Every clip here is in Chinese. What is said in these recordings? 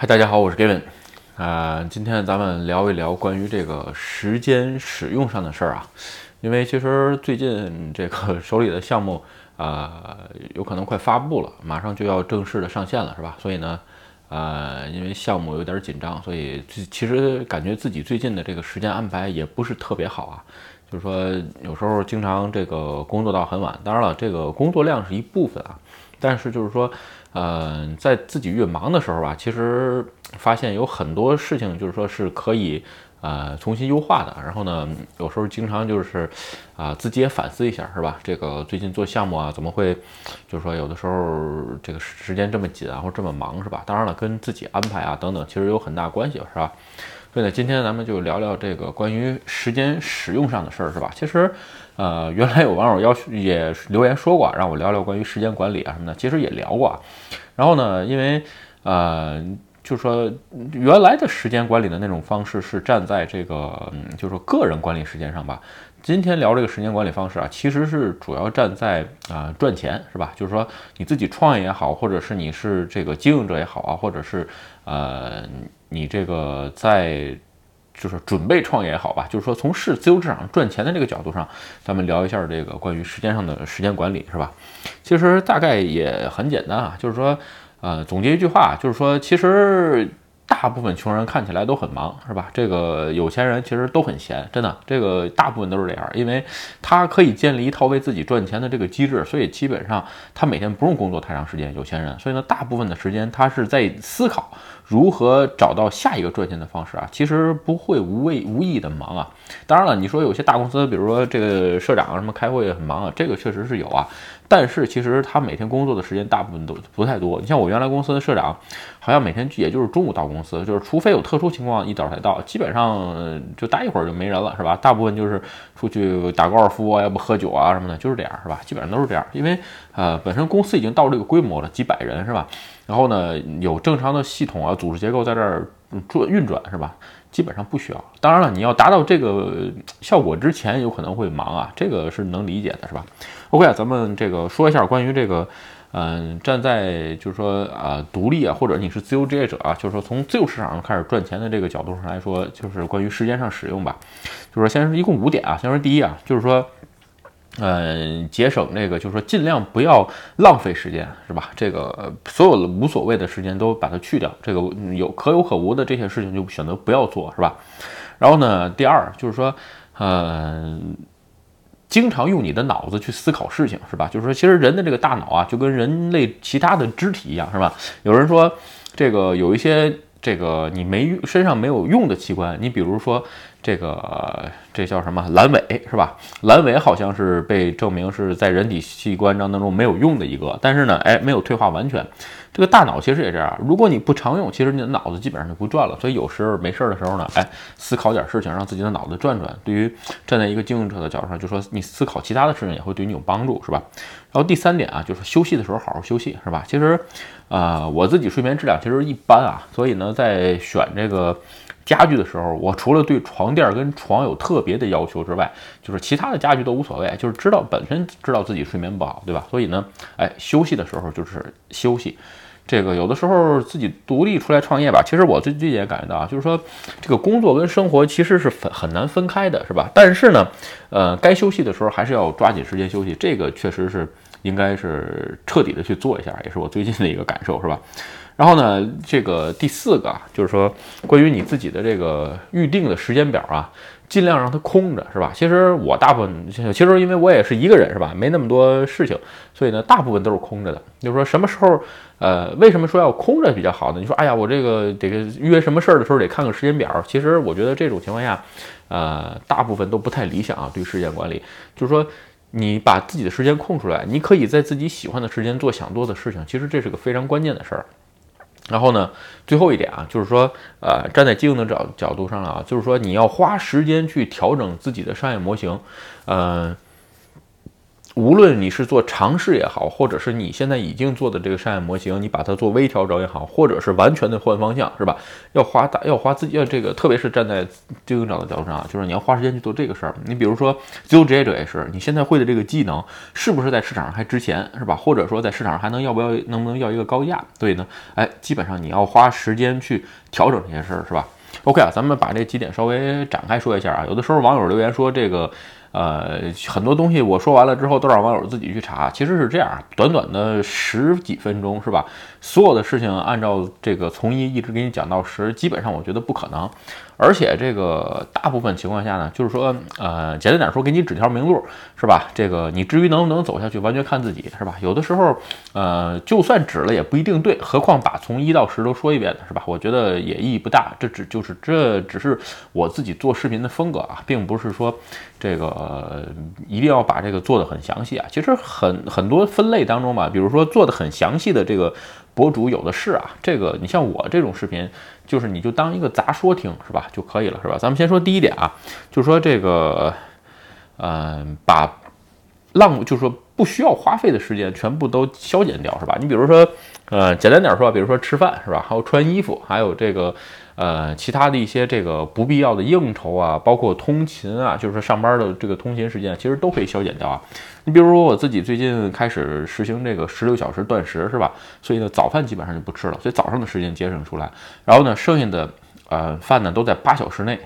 嗨，大家好，我是 Gavin，啊，今天咱们聊一聊关于这个时间使用上的事儿啊，因为其实最近这个 手里的项目啊，有可能快发布了，马上就要正式的上线了，是吧？所以呢，呃，因为项目有点紧张，所以其实感觉自己最近的这个时间安排也不是特别好啊，就是说有时候经常这个工作到很晚，当然了，这个工作量是一部分啊，但是就是说。嗯，在自己越忙的时候吧，其实发现有很多事情，就是说是可以呃重新优化的。然后呢，有时候经常就是啊自己也反思一下，是吧？这个最近做项目啊，怎么会就是说有的时候这个时间这么紧啊，或这么忙，是吧？当然了，跟自己安排啊等等，其实有很大关系，是吧？所以呢，今天咱们就聊聊这个关于时间使用上的事儿，是吧？其实。呃，原来有网友要也留言说过，让我聊聊关于时间管理啊什么的，其实也聊过。然后呢，因为呃，就是说原来的时间管理的那种方式是站在这个，嗯，就是说个人管理时间上吧。今天聊这个时间管理方式啊，其实是主要站在啊赚钱是吧？就是说你自己创业也好，或者是你是这个经营者也好啊，或者是呃你这个在。就是准备创业也好吧，就是说从事自由市场赚钱的这个角度上，咱们聊一下这个关于时间上的时间管理，是吧？其实大概也很简单啊，就是说，呃，总结一句话，就是说，其实。大部分穷人看起来都很忙，是吧？这个有钱人其实都很闲，真的，这个大部分都是这样，因为他可以建立一套为自己赚钱的这个机制，所以基本上他每天不用工作太长时间。有钱人，所以呢，大部分的时间他是在思考如何找到下一个赚钱的方式啊，其实不会无谓无意的忙啊。当然了，你说有些大公司，比如说这个社长什么开会很忙啊，这个确实是有啊。但是其实他每天工作的时间大部分都不太多。你像我原来公司的社长，好像每天也就是中午到公司，就是除非有特殊情况一早才到，基本上就待一会儿就没人了，是吧？大部分就是出去打高尔夫啊，要不喝酒啊什么的，就是这样，是吧？基本上都是这样，因为呃本身公司已经到这个规模了，几百人是吧？然后呢有正常的系统啊组织结构在这儿做运转是吧？基本上不需要。当然了，你要达到这个效果之前，有可能会忙啊，这个是能理解的，是吧？OK，啊咱们这个说一下关于这个，嗯，站在就是说啊，独立啊，或者你是自由职业者啊，就是说从自由市场上开始赚钱的这个角度上来说，就是关于时间上使用吧。就是说，先是一共五点啊，先说第一啊，就是说。嗯，节省这个就是说尽量不要浪费时间，是吧？这个所有的无所谓的时间都把它去掉，这个有可有可无的这些事情就选择不要做，是吧？然后呢，第二就是说，嗯，经常用你的脑子去思考事情，是吧？就是说，其实人的这个大脑啊，就跟人类其他的肢体一样，是吧？有人说，这个有一些这个你没身上没有用的器官，你比如说。这个这叫什么阑尾是吧？阑尾好像是被证明是在人体器官当中没有用的一个，但是呢，哎，没有退化完全。这个大脑其实也这样，如果你不常用，其实你的脑子基本上就不转了。所以有时候没事儿的时候呢，哎，思考点事情，让自己的脑子转转。对于站在一个经营者的角度上，就说你思考其他的事情也会对你有帮助，是吧？然后第三点啊，就是休息的时候好好休息，是吧？其实，呃，我自己睡眠质量其实一般啊，所以呢，在选这个。家具的时候，我除了对床垫跟床有特别的要求之外，就是其他的家具都无所谓，就是知道本身知道自己睡眠不好，对吧？所以呢，哎，休息的时候就是休息。这个有的时候自己独立出来创业吧，其实我最近也感觉到啊，就是说这个工作跟生活其实是分很难分开的，是吧？但是呢，呃，该休息的时候还是要抓紧时间休息，这个确实是应该是彻底的去做一下，也是我最近的一个感受，是吧？然后呢，这个第四个就是说，关于你自己的这个预定的时间表啊，尽量让它空着，是吧？其实我大部分，其实因为我也是一个人，是吧？没那么多事情，所以呢，大部分都是空着的。就是说什么时候，呃，为什么说要空着比较好呢？你说，哎呀，我这个得约什么事儿的时候得看个时间表。其实我觉得这种情况下，呃，大部分都不太理想啊。对时间管理，就是说你把自己的时间空出来，你可以在自己喜欢的时间做想做的事情。其实这是个非常关键的事儿。然后呢，最后一点啊，就是说，呃，站在经营的角角度上啊，就是说你要花时间去调整自己的商业模型，呃，无论你是做尝试也好，或者是你现在已经做的这个商业模型，你把它做微调整也好，或者是完全的换方向，是吧？要花大，要花自己要这个，特别是站在经营者的角度上，就是你要花时间去做这个事儿。你比如说自由职业者也是，你现在会的这个技能，是不是在市场上还值钱，是吧？或者说在市场上还能要不要，能不能要一个高价？所以呢，哎，基本上你要花时间去调整这些事儿，是吧？OK 啊，咱们把这几点稍微展开说一下啊。有的时候网友留言说这个。呃，很多东西我说完了之后，都让网友自己去查。其实是这样，短短的十几分钟，是吧？所有的事情按照这个从一一直给你讲到十，基本上我觉得不可能。而且这个大部分情况下呢，就是说，呃，简单点说，给你指条明路，是吧？这个你至于能不能走下去，完全看自己，是吧？有的时候，呃，就算指了也不一定对，何况把从一到十都说一遍呢，是吧？我觉得也意义不大。这只就是这只是我自己做视频的风格啊，并不是说这个呃一定要把这个做的很详细啊。其实很很多分类当中吧，比如说做的很详细的这个。博主有的是啊，这个你像我这种视频，就是你就当一个杂说听是吧就可以了是吧？咱们先说第一点啊，就是说这个，嗯，把浪就是说不需要花费的时间全部都消减掉是吧？你比如说，呃，简单点说，比如说吃饭是吧？还有穿衣服，还有这个。呃，其他的一些这个不必要的应酬啊，包括通勤啊，就是说上班的这个通勤时间，其实都可以消减掉啊。你比如说我自己最近开始实行这个十六小时断食，是吧？所以呢，早饭基本上就不吃了，所以早上的时间节省出来。然后呢，剩下的呃饭呢都在八小时内，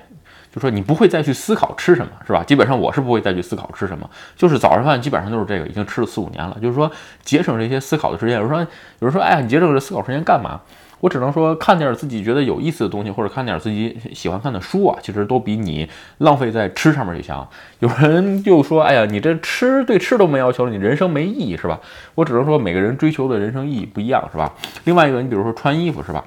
就说你不会再去思考吃什么，是吧？基本上我是不会再去思考吃什么，就是早上饭基本上就是这个，已经吃了四五年了。就是说节省这些思考的时间。有人说，有人说，哎呀，你节省这思考时间干嘛？我只能说，看点自己觉得有意思的东西，或者看点自己喜欢看的书啊，其实都比你浪费在吃上面去强。有人就说：“哎呀，你这吃对吃都没要求了，你人生没意义是吧？”我只能说，每个人追求的人生意义不一样是吧？另外一个，你比如说穿衣服是吧？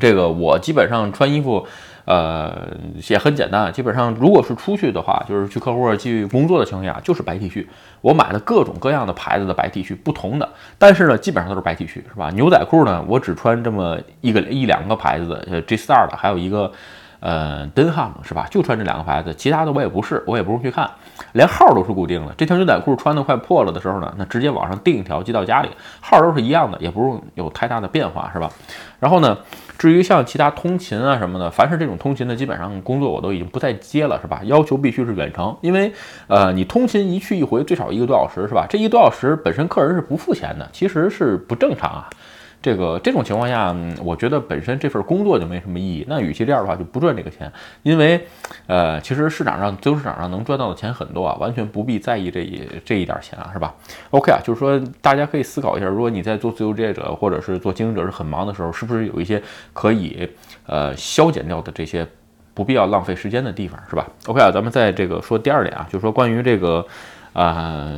这个我基本上穿衣服。呃，也很简单，基本上如果是出去的话，就是去客户去工作的情况下，就是白 T 恤。我买了各种各样的牌子的白 T 恤，不同的，但是呢，基本上都是白 T 恤，是吧？牛仔裤呢，我只穿这么一个一两个牌子的，呃，G Star 的，还有一个。呃，Denham 是吧？就穿这两个牌子，其他的我也不是，我也不用去看，连号都是固定的。这条牛仔裤穿的快破了的时候呢，那直接网上订一条寄到家里，号都是一样的，也不用有太大的变化，是吧？然后呢，至于像其他通勤啊什么的，凡是这种通勤的，基本上工作我都已经不再接了，是吧？要求必须是远程，因为呃，你通勤一去一回最少一个多小时，是吧？这一个多小时本身客人是不付钱的，其实是不正常啊。这个这种情况下，我觉得本身这份工作就没什么意义。那与其这样的话，就不赚这个钱，因为，呃，其实市场上自由市场上能赚到的钱很多啊，完全不必在意这一这一点钱啊，是吧？OK 啊，就是说大家可以思考一下，如果你在做自由职业者或者是做经营者是很忙的时候，是不是有一些可以呃消减掉的这些不必要浪费时间的地方，是吧？OK 啊，咱们在这个说第二点啊，就是说关于这个。啊，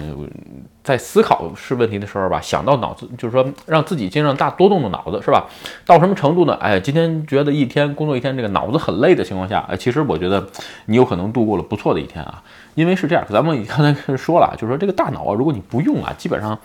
在思考是问题的时候吧，想到脑子，就是说让自己尽量大多动动脑子，是吧？到什么程度呢？哎，今天觉得一天工作一天，这个脑子很累的情况下，哎，其实我觉得你有可能度过了不错的一天啊。因为是这样，咱们刚才说了，就是说这个大脑啊，如果你不用啊，基本上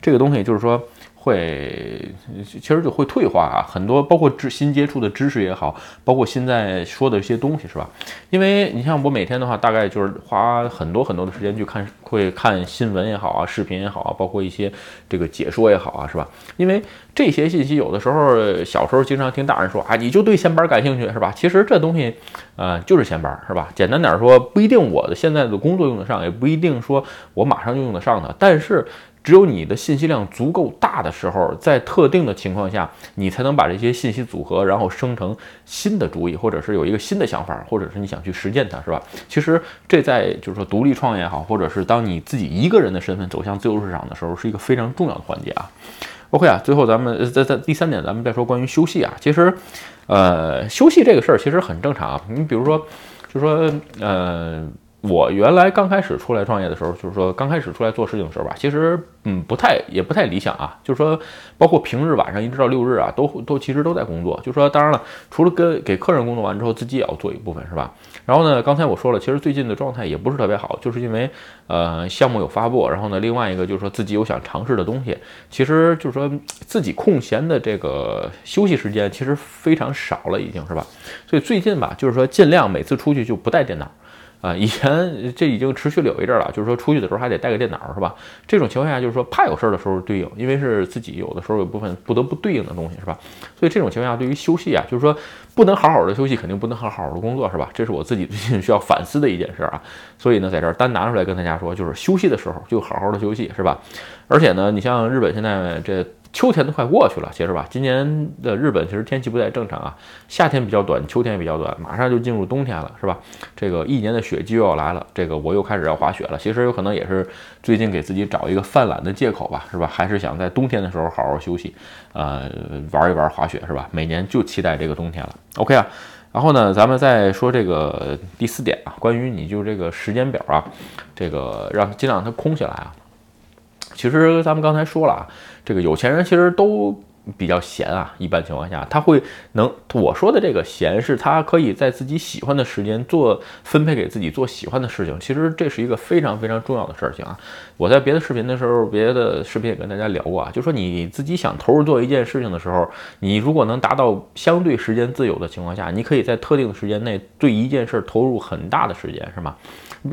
这个东西就是说。会，其实就会退化啊，很多包括知新接触的知识也好，包括现在说的一些东西是吧？因为你像我每天的话，大概就是花很多很多的时间去看，会看新闻也好啊，视频也好啊，包括一些这个解说也好啊，是吧？因为这些信息有的时候小时候经常听大人说啊，你就对闲班感兴趣是吧？其实这东西，呃，就是闲班是吧？简单点说，不一定我的现在的工作用得上，也不一定说我马上就用得上的，但是。只有你的信息量足够大的时候，在特定的情况下，你才能把这些信息组合，然后生成新的主意，或者是有一个新的想法，或者是你想去实践它，是吧？其实这在就是说独立创业也好，或者是当你自己一个人的身份走向自由市场的时候，是一个非常重要的环节啊。OK 啊，最后咱们在在第三点，咱们再说关于休息啊。其实，呃，休息这个事儿其实很正常啊。你比如说，就说呃。我原来刚开始出来创业的时候，就是说刚开始出来做事情的时候吧，其实嗯不太也不太理想啊。就是说，包括平日晚上一直到六日啊，都都其实都在工作。就是说当然了，除了跟给客人工作完之后，自己也要做一部分，是吧？然后呢，刚才我说了，其实最近的状态也不是特别好，就是因为呃项目有发布，然后呢，另外一个就是说自己有想尝试的东西，其实就是说自己空闲的这个休息时间其实非常少了，已经是吧？所以最近吧，就是说尽量每次出去就不带电脑。啊，以前这已经持续了有一阵了，就是说出去的时候还得带个电脑，是吧？这种情况下，就是说怕有事儿的时候对应，因为是自己有的时候有部分不得不对应的东西，是吧？所以这种情况下，对于休息啊，就是说不能好好的休息，肯定不能好好的工作，是吧？这是我自己最近需要反思的一件事啊。所以呢，在这儿单拿出来跟大家说，就是休息的时候就好好的休息，是吧？而且呢，你像日本现在这。秋天都快过去了，其实吧，今年的日本其实天气不太正常啊，夏天比较短，秋天也比较短，马上就进入冬天了，是吧？这个一年的雪季又要来了，这个我又开始要滑雪了。其实有可能也是最近给自己找一个犯懒的借口吧，是吧？还是想在冬天的时候好好休息，呃，玩一玩滑雪，是吧？每年就期待这个冬天了。OK 啊，然后呢，咱们再说这个第四点啊，关于你就这个时间表啊，这个让尽量它空下来啊。其实咱们刚才说了啊。这个有钱人其实都比较闲啊，一般情况下他会能我说的这个闲是他可以在自己喜欢的时间做分配给自己做喜欢的事情，其实这是一个非常非常重要的事情啊。我在别的视频的时候，别的视频也跟大家聊过啊，就说你自己想投入做一件事情的时候，你如果能达到相对时间自由的情况下，你可以在特定的时间内对一件事儿投入很大的时间，是吗？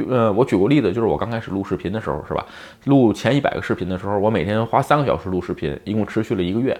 呃，我举个例子，就是我刚开始录视频的时候，是吧？录前一百个视频的时候，我每天花三个小时录视频，一共持续了一个月。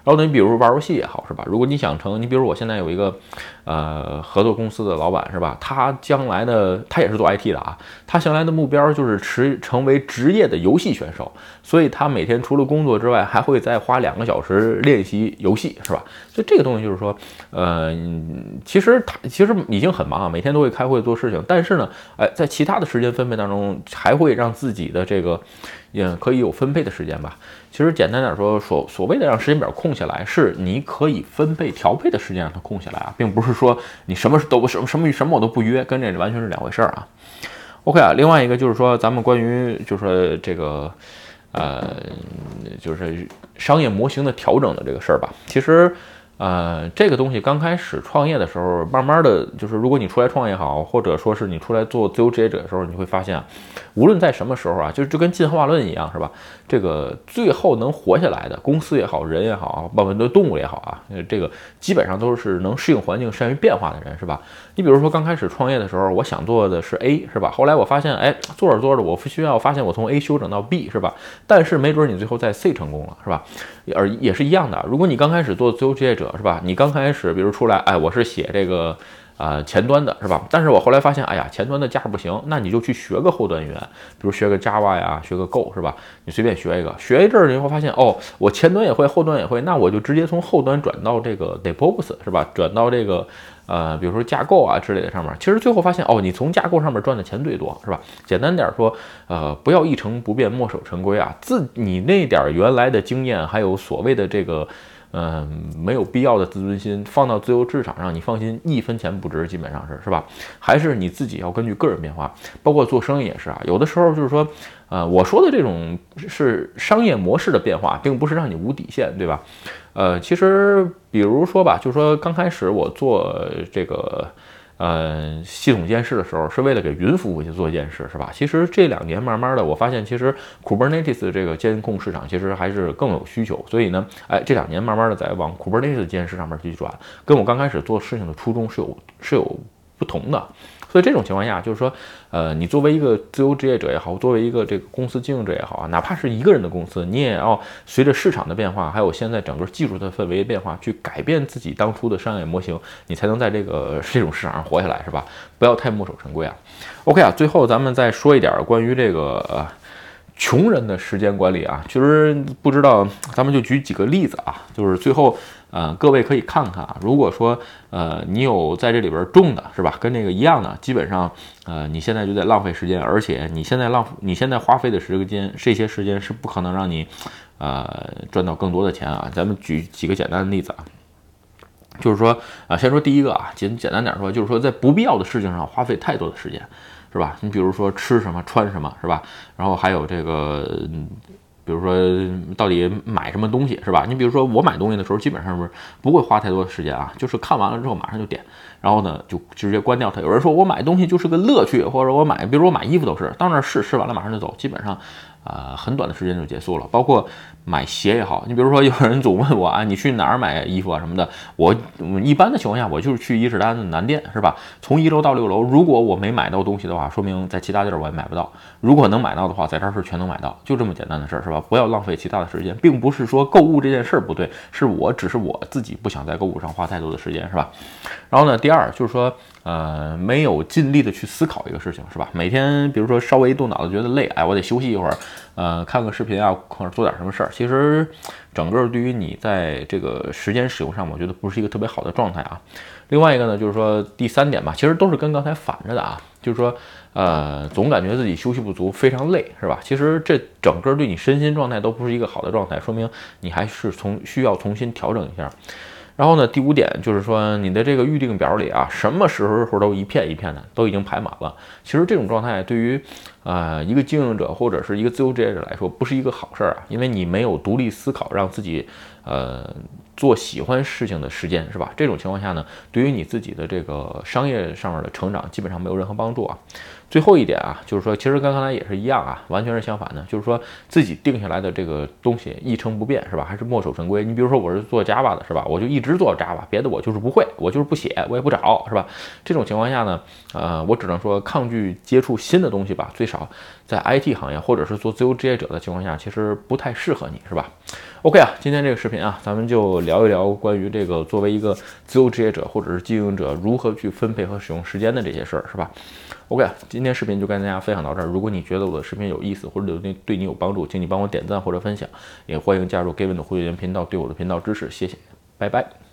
然后呢，你比如玩游戏也好，是吧？如果你想成，你比如我现在有一个，呃，合作公司的老板，是吧？他将来的他也是做 IT 的啊，他将来的目标就是持成为职业的游戏选手，所以他每天除了工作之外，还会再花两个小时练习游戏，是吧？所以这个东西就是说，呃，其实他其实已经很忙啊，每天都会开会做事情，但是呢，哎，在其他的时间分配当中，还会让自己的这个。也可以有分配的时间吧。其实简单点说，所所谓的让时间表空空下来，是你可以分配调配的时间让它空下来啊，并不是说你什么都什么什么什么我都不约，跟这完全是两回事儿啊。OK 啊，另外一个就是说，咱们关于就是说这个呃，就是商业模型的调整的这个事儿吧，其实。呃，这个东西刚开始创业的时候，慢慢的就是，如果你出来创业好，或者说是你出来做自由职业者的时候，你会发现，无论在什么时候啊，就就跟进化论一样，是吧？这个最后能活下来的公司也好，人也好啊，包括的动物也好啊，这个基本上都是能适应环境、善于变化的人，是吧？你比如说刚开始创业的时候，我想做的是 A，是吧？后来我发现，哎，做着做着，我需要发现我从 A 修整到 B，是吧？但是没准你最后在 C 成功了，是吧？而也是一样的，如果你刚开始做自由职业者，是吧？你刚开始，比如出来，哎，我是写这个，啊，前端的，是吧？但是我后来发现，哎呀，前端的价不行，那你就去学个后端语言，比如学个 Java 呀，学个 Go，是吧？你随便学一个，学一阵儿以后发现，哦，我前端也会，后端也会，那我就直接从后端转到这个 DevOps，是吧？转到这个。呃，比如说架构啊之类的上面，其实最后发现哦，你从架构上面赚的钱最多，是吧？简单点说，呃，不要一成不变，墨守成规啊。自你那点原来的经验，还有所谓的这个，嗯，没有必要的自尊心，放到自由市场上，你放心，一分钱不值，基本上是，是吧？还是你自己要根据个人变化，包括做生意也是啊。有的时候就是说，呃，我说的这种是商业模式的变化，并不是让你无底线，对吧？呃，其实比如说吧，就是说刚开始我做这个呃系统监视的时候，是为了给云服务去做监视，是吧？其实这两年慢慢的，我发现其实 Kubernetes 这个监控市场其实还是更有需求，所以呢，哎，这两年慢慢的在往 Kubernetes 监视上面去转，跟我刚开始做事情的初衷是有是有不同的。所以这种情况下，就是说，呃，你作为一个自由职业者也好，作为一个这个公司经营者也好啊，哪怕是一个人的公司，你也要随着市场的变化，还有现在整个技术的氛围变化，去改变自己当初的商业模型，你才能在这个这种市场上活下来，是吧？不要太墨守成规啊。OK 啊，最后咱们再说一点关于这个穷人的时间管理啊，其实不知道，咱们就举几个例子啊，就是最后。呃，各位可以看看啊，如果说呃你有在这里边种的是吧，跟这个一样的，基本上呃你现在就在浪费时间，而且你现在浪你现在花费的时间，这些时间是不可能让你呃赚到更多的钱啊。咱们举几个简单的例子啊，就是说啊，先说第一个啊，简简单点说，就是说在不必要的事情上花费太多的时间，是吧？你比如说吃什么穿什么，是吧？然后还有这个。比如说，到底买什么东西是吧？你比如说，我买东西的时候，基本上是不会花太多的时间啊，就是看完了之后马上就点，然后呢就直接关掉它。有人说我买东西就是个乐趣，或者我买，比如我买衣服都是到那儿试试完了马上就走，基本上，啊，很短的时间就结束了。包括买鞋也好，你比如说有人总问我啊，你去哪儿买衣服啊什么的，我一般的情况下，我就是去伊势丹的南店，是吧？从一楼到六楼，如果我没买到东西的话，说明在其他地儿我也买不到；如果能买到的话，在这儿是全能买到，就这么简单的事儿，是吧？不要浪费其他的时间，并不是说购物这件事儿不对，是我只是我自己不想在购物上花太多的时间，是吧？然后呢，第二就是说。呃，没有尽力的去思考一个事情，是吧？每天，比如说稍微一动脑子觉得累，哎，我得休息一会儿，呃，看个视频啊，或者做点什么事儿。其实，整个对于你在这个时间使用上，我觉得不是一个特别好的状态啊。另外一个呢，就是说第三点吧，其实都是跟刚才反着的啊，就是说，呃，总感觉自己休息不足，非常累，是吧？其实这整个对你身心状态都不是一个好的状态，说明你还是从需要重新调整一下。然后呢，第五点就是说，你的这个预定表里啊，什么时候都一片一片的，都已经排满了。其实这种状态对于，呃，一个经营者或者是一个自由职业者来说，不是一个好事儿啊，因为你没有独立思考，让自己，呃。做喜欢事情的时间是吧？这种情况下呢，对于你自己的这个商业上面的成长，基本上没有任何帮助啊。最后一点啊，就是说，其实跟刚才也是一样啊，完全是相反的，就是说自己定下来的这个东西一成不变是吧？还是墨守成规。你比如说我是做 Java 的是吧？我就一直做 Java，别的我就是不会，我就是不写，我也不找是吧？这种情况下呢，呃，我只能说抗拒接触新的东西吧，最少在 IT 行业或者是做自由职业者的情况下，其实不太适合你是吧？OK 啊，今天这个视频啊，咱们就聊聊一聊关于这个作为一个自由职业者或者是经营者如何去分配和使用时间的这些事儿，是吧？OK，今天视频就跟大家分享到这儿。如果你觉得我的视频有意思或者对对你有帮助，请你帮我点赞或者分享，也欢迎加入 Given 的会员频道，对我的频道支持，谢谢，拜拜。